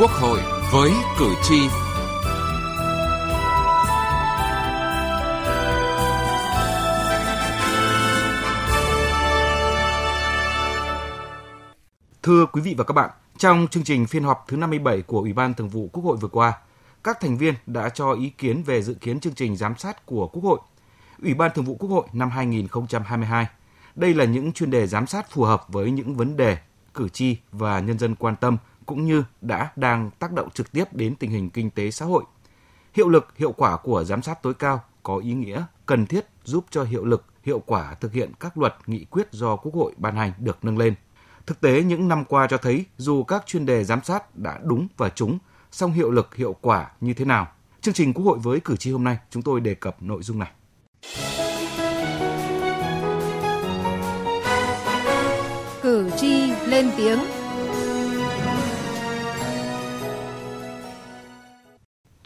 Quốc hội với cử tri. Thưa quý vị và các bạn, trong chương trình phiên họp thứ 57 của Ủy ban Thường vụ Quốc hội vừa qua, các thành viên đã cho ý kiến về dự kiến chương trình giám sát của Quốc hội, Ủy ban Thường vụ Quốc hội năm 2022. Đây là những chuyên đề giám sát phù hợp với những vấn đề cử tri và nhân dân quan tâm cũng như đã đang tác động trực tiếp đến tình hình kinh tế xã hội. Hiệu lực, hiệu quả của giám sát tối cao có ý nghĩa cần thiết giúp cho hiệu lực, hiệu quả thực hiện các luật, nghị quyết do Quốc hội ban hành được nâng lên. Thực tế những năm qua cho thấy dù các chuyên đề giám sát đã đúng và trúng, song hiệu lực, hiệu quả như thế nào? Chương trình Quốc hội với cử tri hôm nay chúng tôi đề cập nội dung này. Cử tri lên tiếng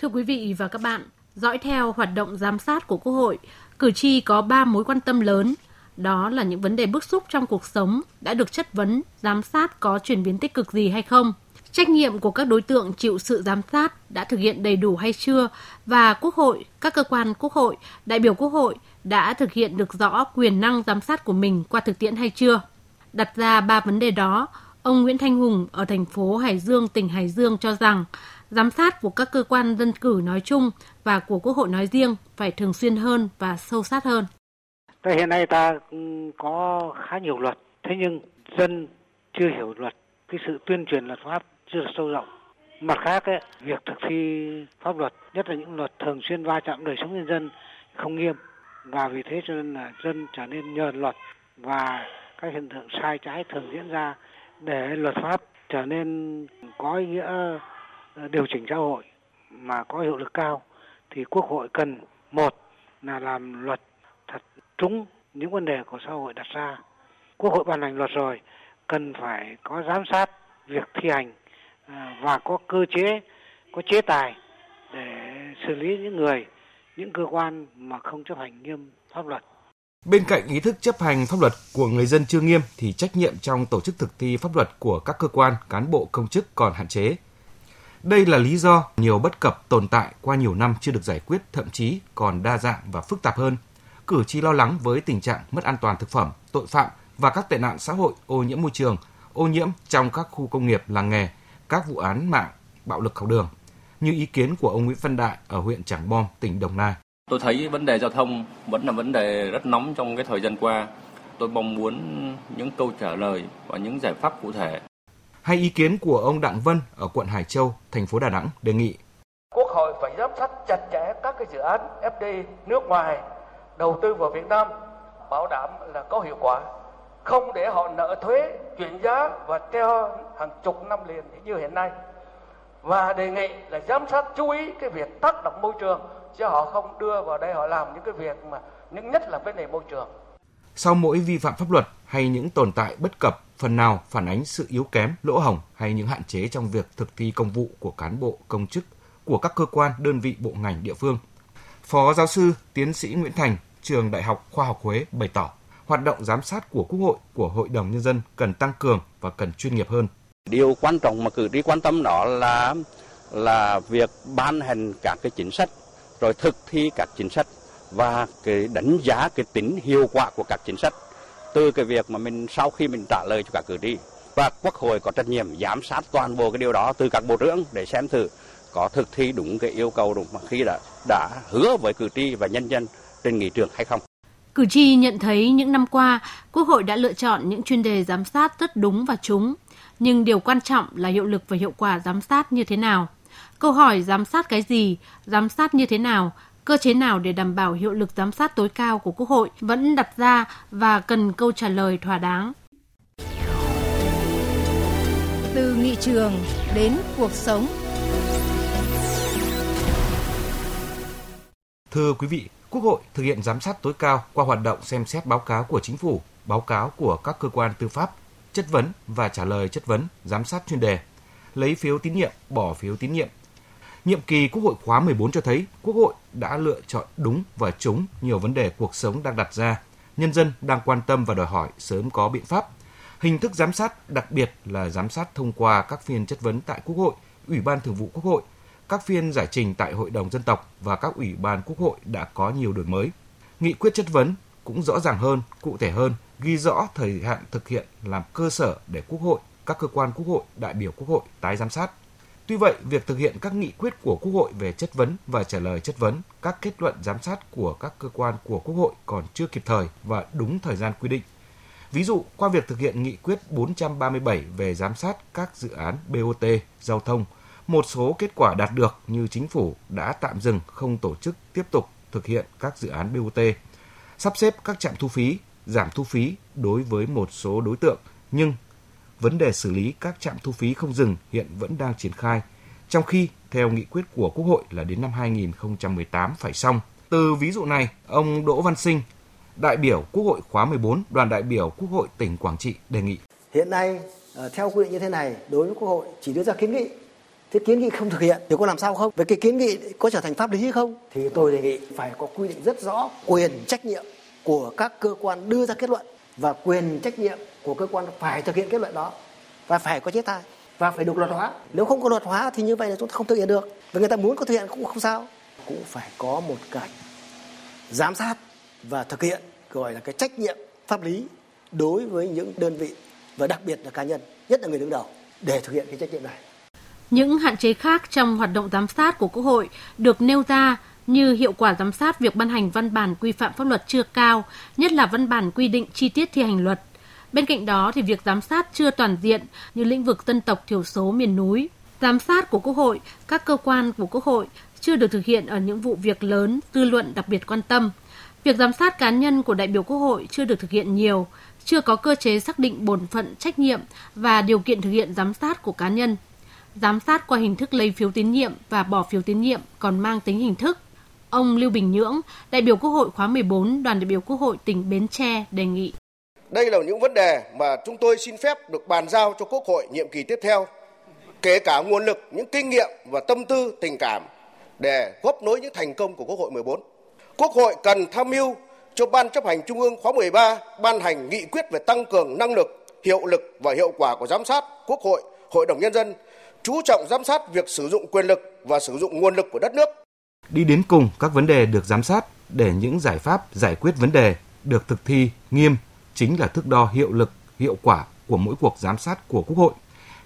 Thưa quý vị và các bạn, dõi theo hoạt động giám sát của Quốc hội, cử tri có 3 mối quan tâm lớn. Đó là những vấn đề bức xúc trong cuộc sống đã được chất vấn, giám sát có chuyển biến tích cực gì hay không, trách nhiệm của các đối tượng chịu sự giám sát đã thực hiện đầy đủ hay chưa và Quốc hội, các cơ quan Quốc hội, đại biểu Quốc hội đã thực hiện được rõ quyền năng giám sát của mình qua thực tiễn hay chưa. Đặt ra ba vấn đề đó, ông Nguyễn Thanh Hùng ở thành phố Hải Dương, tỉnh Hải Dương cho rằng giám sát của các cơ quan dân cử nói chung và của Quốc hội nói riêng phải thường xuyên hơn và sâu sát hơn. hiện nay ta có khá nhiều luật, thế nhưng dân chưa hiểu luật, cái sự tuyên truyền luật pháp chưa sâu rộng. Mặt khác, ấy, việc thực thi pháp luật, nhất là những luật thường xuyên va chạm đời sống nhân dân không nghiêm và vì thế cho nên là dân trở nên nhờn luật và các hiện tượng sai trái thường diễn ra để luật pháp trở nên có ý nghĩa Ờ, điều chỉnh xã hội mà có hiệu lực cao thì quốc hội cần một là làm luật thật trúng những vấn đề của xã hội đặt ra quốc hội ban hành luật rồi cần phải có giám sát việc thi hành ờ, và có cơ chế có chế tài để xử lý những người những cơ quan mà không chấp hành nghiêm pháp luật Bên cạnh ý thức chấp hành pháp luật của người dân chưa nghiêm thì trách nhiệm trong tổ chức thực thi pháp luật của các cơ quan, cán bộ công chức còn hạn chế. Đây là lý do nhiều bất cập tồn tại qua nhiều năm chưa được giải quyết, thậm chí còn đa dạng và phức tạp hơn. Cử tri lo lắng với tình trạng mất an toàn thực phẩm, tội phạm và các tệ nạn xã hội, ô nhiễm môi trường, ô nhiễm trong các khu công nghiệp, làng nghề, các vụ án mạng, bạo lực học đường. Như ý kiến của ông Nguyễn Văn Đại ở huyện Trảng Bom, tỉnh Đồng Nai. Tôi thấy vấn đề giao thông vẫn là vấn đề rất nóng trong cái thời gian qua. Tôi mong muốn những câu trả lời và những giải pháp cụ thể hay ý kiến của ông Đặng Vân ở quận Hải Châu, thành phố Đà Nẵng đề nghị? Quốc hội phải giám sát chặt chẽ các cái dự án FDI nước ngoài đầu tư vào Việt Nam bảo đảm là có hiệu quả. Không để họ nợ thuế chuyển giá và treo hàng chục năm liền như hiện nay. Và đề nghị là giám sát chú ý cái việc tác động môi trường chứ họ không đưa vào đây họ làm những cái việc mà những nhất là vấn đề môi trường. Sau mỗi vi phạm pháp luật hay những tồn tại bất cập phần nào phản ánh sự yếu kém, lỗ hổng hay những hạn chế trong việc thực thi công vụ của cán bộ, công chức của các cơ quan, đơn vị, bộ ngành, địa phương. Phó giáo sư, tiến sĩ Nguyễn Thành, trường Đại học Khoa học Huế bày tỏ, hoạt động giám sát của Quốc hội, của Hội đồng Nhân dân cần tăng cường và cần chuyên nghiệp hơn. Điều quan trọng mà cử tri quan tâm đó là là việc ban hành các cái chính sách, rồi thực thi các chính sách và cái đánh giá cái tính hiệu quả của các chính sách từ cái việc mà mình sau khi mình trả lời cho các cử tri và quốc hội có trách nhiệm giám sát toàn bộ cái điều đó từ các bộ trưởng để xem thử có thực thi đúng cái yêu cầu đúng mà khi đã đã hứa với cử tri và nhân dân trên nghị trường hay không. Cử tri nhận thấy những năm qua, Quốc hội đã lựa chọn những chuyên đề giám sát rất đúng và trúng, nhưng điều quan trọng là hiệu lực và hiệu quả giám sát như thế nào. Câu hỏi giám sát cái gì, giám sát như thế nào cơ chế nào để đảm bảo hiệu lực giám sát tối cao của Quốc hội vẫn đặt ra và cần câu trả lời thỏa đáng. Từ nghị trường đến cuộc sống. Thưa quý vị, Quốc hội thực hiện giám sát tối cao qua hoạt động xem xét báo cáo của chính phủ, báo cáo của các cơ quan tư pháp, chất vấn và trả lời chất vấn, giám sát chuyên đề, lấy phiếu tín nhiệm, bỏ phiếu tín nhiệm Nhiệm kỳ Quốc hội khóa 14 cho thấy Quốc hội đã lựa chọn đúng và trúng nhiều vấn đề cuộc sống đang đặt ra, nhân dân đang quan tâm và đòi hỏi sớm có biện pháp. Hình thức giám sát đặc biệt là giám sát thông qua các phiên chất vấn tại Quốc hội, Ủy ban Thường vụ Quốc hội, các phiên giải trình tại Hội đồng dân tộc và các ủy ban Quốc hội đã có nhiều đổi mới. Nghị quyết chất vấn cũng rõ ràng hơn, cụ thể hơn, ghi rõ thời hạn thực hiện làm cơ sở để Quốc hội, các cơ quan Quốc hội, đại biểu Quốc hội tái giám sát. Tuy vậy, việc thực hiện các nghị quyết của Quốc hội về chất vấn và trả lời chất vấn, các kết luận giám sát của các cơ quan của Quốc hội còn chưa kịp thời và đúng thời gian quy định. Ví dụ, qua việc thực hiện nghị quyết 437 về giám sát các dự án BOT, giao thông, một số kết quả đạt được như chính phủ đã tạm dừng không tổ chức tiếp tục thực hiện các dự án BOT, sắp xếp các trạm thu phí, giảm thu phí đối với một số đối tượng, nhưng vấn đề xử lý các trạm thu phí không dừng hiện vẫn đang triển khai, trong khi theo nghị quyết của Quốc hội là đến năm 2018 phải xong. Từ ví dụ này, ông Đỗ Văn Sinh, đại biểu Quốc hội khóa 14, đoàn đại biểu Quốc hội tỉnh Quảng Trị đề nghị. Hiện nay, ờ, theo quy định như thế này, đối với Quốc hội chỉ đưa ra kiến nghị. Thế kiến nghị không thực hiện thì có làm sao không? Về cái kiến nghị có trở thành pháp lý hay không? Thì tôi đề nghị phải có quy định rất rõ quyền trách nhiệm của các cơ quan đưa ra kết luận và quyền trách nhiệm của cơ quan phải thực hiện kết luận đó và phải có chế tài và phải được luật hóa. Nếu không có luật hóa thì như vậy là chúng ta không thực hiện được. Và người ta muốn có thực hiện cũng không sao. Cũng phải có một cái giám sát và thực hiện gọi là cái trách nhiệm pháp lý đối với những đơn vị và đặc biệt là cá nhân, nhất là người đứng đầu để thực hiện cái trách nhiệm này. Những hạn chế khác trong hoạt động giám sát của Quốc hội được nêu ra như hiệu quả giám sát việc ban hành văn bản quy phạm pháp luật chưa cao, nhất là văn bản quy định chi tiết thi hành luật. Bên cạnh đó thì việc giám sát chưa toàn diện như lĩnh vực dân tộc thiểu số miền núi. Giám sát của Quốc hội, các cơ quan của Quốc hội chưa được thực hiện ở những vụ việc lớn dư luận đặc biệt quan tâm. Việc giám sát cá nhân của đại biểu Quốc hội chưa được thực hiện nhiều, chưa có cơ chế xác định bổn phận trách nhiệm và điều kiện thực hiện giám sát của cá nhân. Giám sát qua hình thức lấy phiếu tín nhiệm và bỏ phiếu tín nhiệm còn mang tính hình thức. Ông Lưu Bình Nhưỡng, đại biểu Quốc hội khóa 14, đoàn đại biểu Quốc hội tỉnh Bến Tre đề nghị. Đây là những vấn đề mà chúng tôi xin phép được bàn giao cho Quốc hội nhiệm kỳ tiếp theo, kể cả nguồn lực, những kinh nghiệm và tâm tư, tình cảm để góp nối những thành công của Quốc hội 14. Quốc hội cần tham mưu cho Ban chấp hành Trung ương khóa 13 ban hành nghị quyết về tăng cường năng lực, hiệu lực và hiệu quả của giám sát Quốc hội, Hội đồng Nhân dân, chú trọng giám sát việc sử dụng quyền lực và sử dụng nguồn lực của đất nước. Đi đến cùng các vấn đề được giám sát để những giải pháp giải quyết vấn đề được thực thi nghiêm chính là thước đo hiệu lực, hiệu quả của mỗi cuộc giám sát của Quốc hội.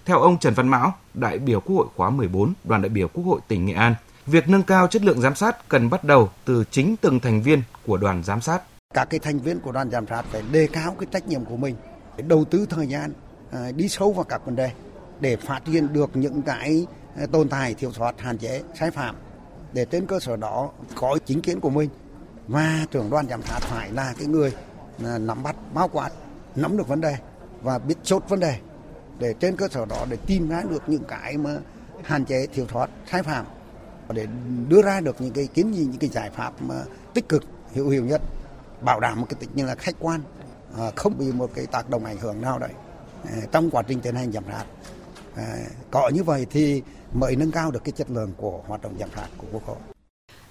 Theo ông Trần Văn Mão, đại biểu Quốc hội khóa 14, đoàn đại biểu Quốc hội tỉnh Nghệ An, việc nâng cao chất lượng giám sát cần bắt đầu từ chính từng thành viên của đoàn giám sát. Các cái thành viên của đoàn giám sát phải đề cao cái trách nhiệm của mình, đầu tư thời gian, à, đi sâu vào các vấn đề để phát hiện được những cái à, tồn tại thiếu sót hạn chế sai phạm để trên cơ sở đó có chính kiến của mình. Và trưởng đoàn giám sát phải là cái người à, nắm bắt, bao quát, nắm được vấn đề và biết chốt vấn đề để trên cơ sở đó để tìm ra được những cái mà hạn chế, thiếu sót, sai phạm, để đưa ra được những cái kiến nghị, những cái giải pháp mà tích cực, hữu hiệu nhất, bảo đảm một cái tính như là khách quan à, không bị một cái tác động ảnh hưởng nào đấy à, trong quá trình tiến hành giám sát có như vậy thì mới nâng cao được cái chất lượng của hoạt động giám sát của quốc hội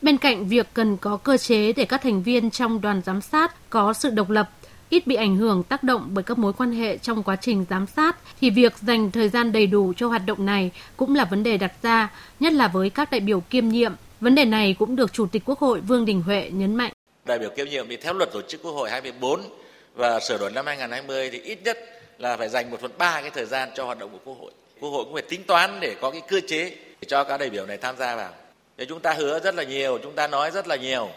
Bên cạnh việc cần có cơ chế để các thành viên trong đoàn giám sát có sự độc lập, ít bị ảnh hưởng tác động bởi các mối quan hệ trong quá trình giám sát thì việc dành thời gian đầy đủ cho hoạt động này cũng là vấn đề đặt ra, nhất là với các đại biểu kiêm nhiệm. Vấn đề này cũng được Chủ tịch Quốc hội Vương Đình Huệ nhấn mạnh. Đại biểu kiêm nhiệm thì theo luật tổ chức Quốc hội 2014 và sửa đổi năm 2020 thì ít nhất là phải dành một phần ba cái thời gian cho hoạt động của Quốc hội. Quốc hội cũng phải tính toán để có cái cơ chế để cho các đại biểu này tham gia vào. Để chúng ta hứa rất là nhiều, chúng ta nói rất là nhiều.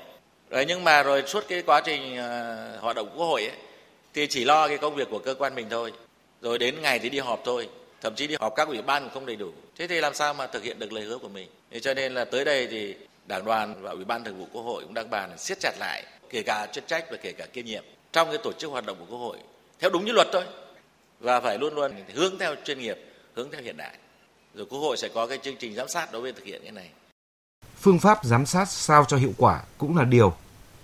Rồi nhưng mà rồi suốt cái quá trình uh, hoạt động quốc hội ấy, thì chỉ lo cái công việc của cơ quan mình thôi. Rồi đến ngày thì đi họp thôi, thậm chí đi họp các ủy ban cũng không đầy đủ. Thế thì làm sao mà thực hiện được lời hứa của mình? Thế cho nên là tới đây thì Đảng đoàn và Ủy ban Thường vụ Quốc hội cũng đang bàn siết chặt lại kể cả chức trách và kể cả kiêm nhiệm trong cái tổ chức hoạt động của Quốc hội theo đúng như luật thôi và phải luôn luôn hướng theo chuyên nghiệp, hướng theo hiện đại. Rồi Quốc hội sẽ có cái chương trình giám sát đối với thực hiện cái này. Phương pháp giám sát sao cho hiệu quả cũng là điều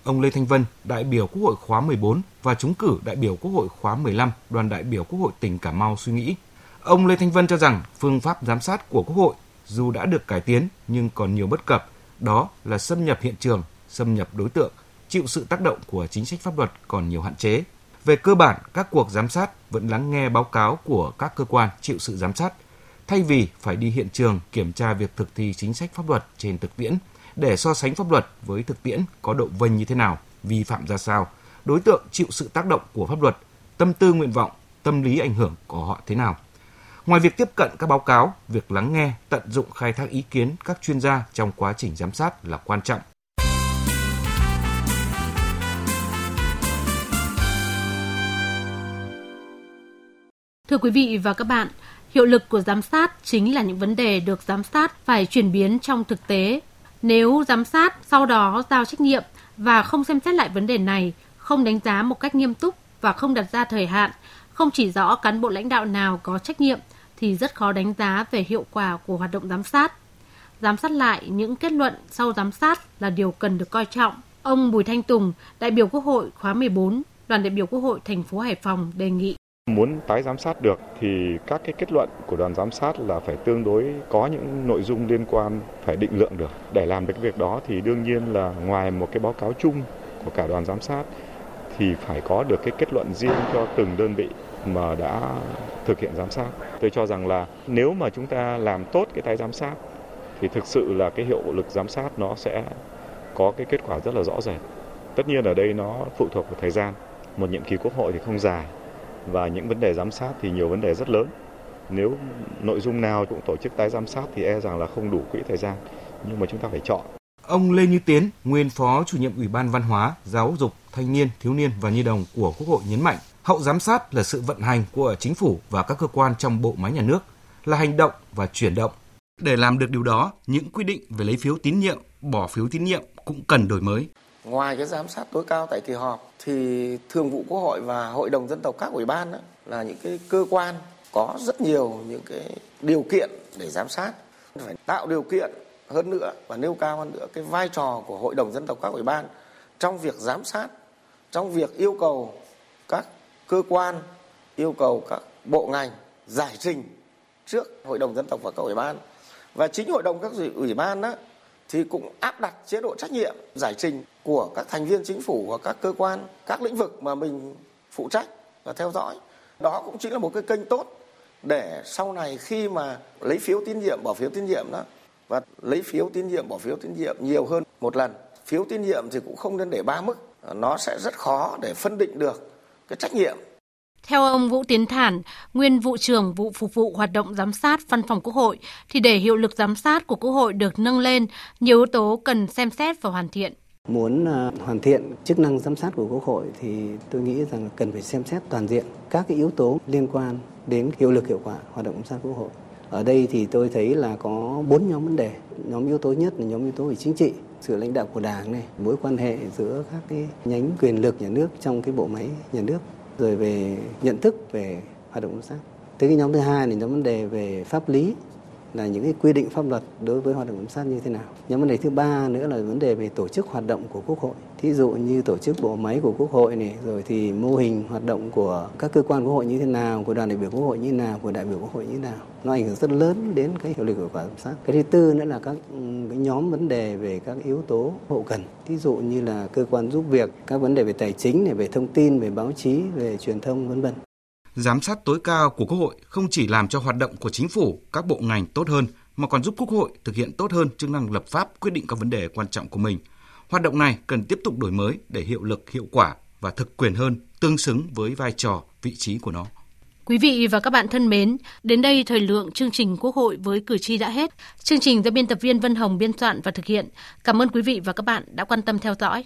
ông Lê Thanh Vân, đại biểu Quốc hội khóa 14 và trúng cử đại biểu Quốc hội khóa 15, đoàn đại biểu Quốc hội tỉnh Cà Mau suy nghĩ. Ông Lê Thanh Vân cho rằng phương pháp giám sát của Quốc hội dù đã được cải tiến nhưng còn nhiều bất cập, đó là xâm nhập hiện trường, xâm nhập đối tượng, chịu sự tác động của chính sách pháp luật còn nhiều hạn chế. Về cơ bản, các cuộc giám sát vẫn lắng nghe báo cáo của các cơ quan chịu sự giám sát, thay vì phải đi hiện trường kiểm tra việc thực thi chính sách pháp luật trên thực tiễn để so sánh pháp luật với thực tiễn có độ vênh như thế nào, vi phạm ra sao, đối tượng chịu sự tác động của pháp luật, tâm tư nguyện vọng, tâm lý ảnh hưởng của họ thế nào. Ngoài việc tiếp cận các báo cáo, việc lắng nghe, tận dụng khai thác ý kiến các chuyên gia trong quá trình giám sát là quan trọng. Thưa quý vị và các bạn, hiệu lực của giám sát chính là những vấn đề được giám sát phải chuyển biến trong thực tế. Nếu giám sát sau đó giao trách nhiệm và không xem xét lại vấn đề này, không đánh giá một cách nghiêm túc và không đặt ra thời hạn, không chỉ rõ cán bộ lãnh đạo nào có trách nhiệm thì rất khó đánh giá về hiệu quả của hoạt động giám sát. Giám sát lại những kết luận sau giám sát là điều cần được coi trọng. Ông Bùi Thanh Tùng, đại biểu Quốc hội khóa 14, đoàn đại biểu Quốc hội thành phố Hải Phòng đề nghị Muốn tái giám sát được thì các cái kết luận của đoàn giám sát là phải tương đối có những nội dung liên quan, phải định lượng được. Để làm được cái việc đó thì đương nhiên là ngoài một cái báo cáo chung của cả đoàn giám sát thì phải có được cái kết luận riêng cho từng đơn vị mà đã thực hiện giám sát. Tôi cho rằng là nếu mà chúng ta làm tốt cái tái giám sát thì thực sự là cái hiệu lực giám sát nó sẽ có cái kết quả rất là rõ rệt. Tất nhiên ở đây nó phụ thuộc vào thời gian. Một nhiệm kỳ quốc hội thì không dài và những vấn đề giám sát thì nhiều vấn đề rất lớn. Nếu nội dung nào cũng tổ chức tái giám sát thì e rằng là không đủ quỹ thời gian, nhưng mà chúng ta phải chọn. Ông Lê Như Tiến, nguyên phó chủ nhiệm Ủy ban Văn hóa, Giáo dục, Thanh niên, Thiếu niên và Nhi đồng của Quốc hội nhấn mạnh, hậu giám sát là sự vận hành của chính phủ và các cơ quan trong bộ máy nhà nước, là hành động và chuyển động. Để làm được điều đó, những quy định về lấy phiếu tín nhiệm, bỏ phiếu tín nhiệm cũng cần đổi mới. Ngoài cái giám sát tối cao tại kỳ họp thì Thường vụ Quốc hội và Hội đồng dân tộc các ủy ban đó, là những cái cơ quan có rất nhiều những cái điều kiện để giám sát phải tạo điều kiện hơn nữa và nêu cao hơn nữa cái vai trò của Hội đồng dân tộc các ủy ban trong việc giám sát, trong việc yêu cầu các cơ quan, yêu cầu các bộ ngành giải trình trước Hội đồng dân tộc và các ủy ban. Và chính Hội đồng các ủy ban đó thì cũng áp đặt chế độ trách nhiệm giải trình của các thành viên chính phủ và các cơ quan, các lĩnh vực mà mình phụ trách và theo dõi. Đó cũng chính là một cái kênh tốt để sau này khi mà lấy phiếu tín nhiệm bỏ phiếu tín nhiệm đó và lấy phiếu tín nhiệm bỏ phiếu tín nhiệm nhiều hơn một lần phiếu tín nhiệm thì cũng không nên để ba mức nó sẽ rất khó để phân định được cái trách nhiệm theo ông Vũ Tiến Thản, nguyên vụ trưởng vụ phục vụ hoạt động giám sát văn phòng Quốc hội, thì để hiệu lực giám sát của Quốc hội được nâng lên, nhiều yếu tố cần xem xét và hoàn thiện. Muốn à, hoàn thiện chức năng giám sát của Quốc hội thì tôi nghĩ rằng cần phải xem xét toàn diện các cái yếu tố liên quan đến hiệu lực hiệu quả hoạt động giám sát Quốc hội. Ở đây thì tôi thấy là có bốn nhóm vấn đề. Nhóm yếu tố nhất là nhóm yếu tố về chính trị, sự lãnh đạo của Đảng này, mối quan hệ giữa các cái nhánh quyền lực nhà nước trong cái bộ máy nhà nước rồi về nhận thức về hoạt động giám sát. Thế cái nhóm thứ hai là nhóm vấn đề về pháp lý là những cái quy định pháp luật đối với hoạt động giám sát như thế nào. Nhóm vấn đề thứ ba nữa là vấn đề về tổ chức hoạt động của Quốc hội. Thí dụ như tổ chức bộ máy của Quốc hội này, rồi thì mô hình hoạt động của các cơ quan Quốc hội như thế nào, của đoàn đại biểu Quốc hội như thế nào, của đại biểu Quốc hội như thế nào. Nó ảnh hưởng rất lớn đến cái hiệu lực của quả giám sát. Cái thứ tư nữa là các ừ, cái nhóm vấn đề về các yếu tố hậu cần. Thí dụ như là cơ quan giúp việc, các vấn đề về tài chính, này, về thông tin, về báo chí, về truyền thông vân vân giám sát tối cao của Quốc hội không chỉ làm cho hoạt động của chính phủ, các bộ ngành tốt hơn mà còn giúp Quốc hội thực hiện tốt hơn chức năng lập pháp quyết định các vấn đề quan trọng của mình. Hoạt động này cần tiếp tục đổi mới để hiệu lực hiệu quả và thực quyền hơn, tương xứng với vai trò, vị trí của nó. Quý vị và các bạn thân mến, đến đây thời lượng chương trình Quốc hội với cử tri đã hết. Chương trình do biên tập viên Vân Hồng biên soạn và thực hiện. Cảm ơn quý vị và các bạn đã quan tâm theo dõi.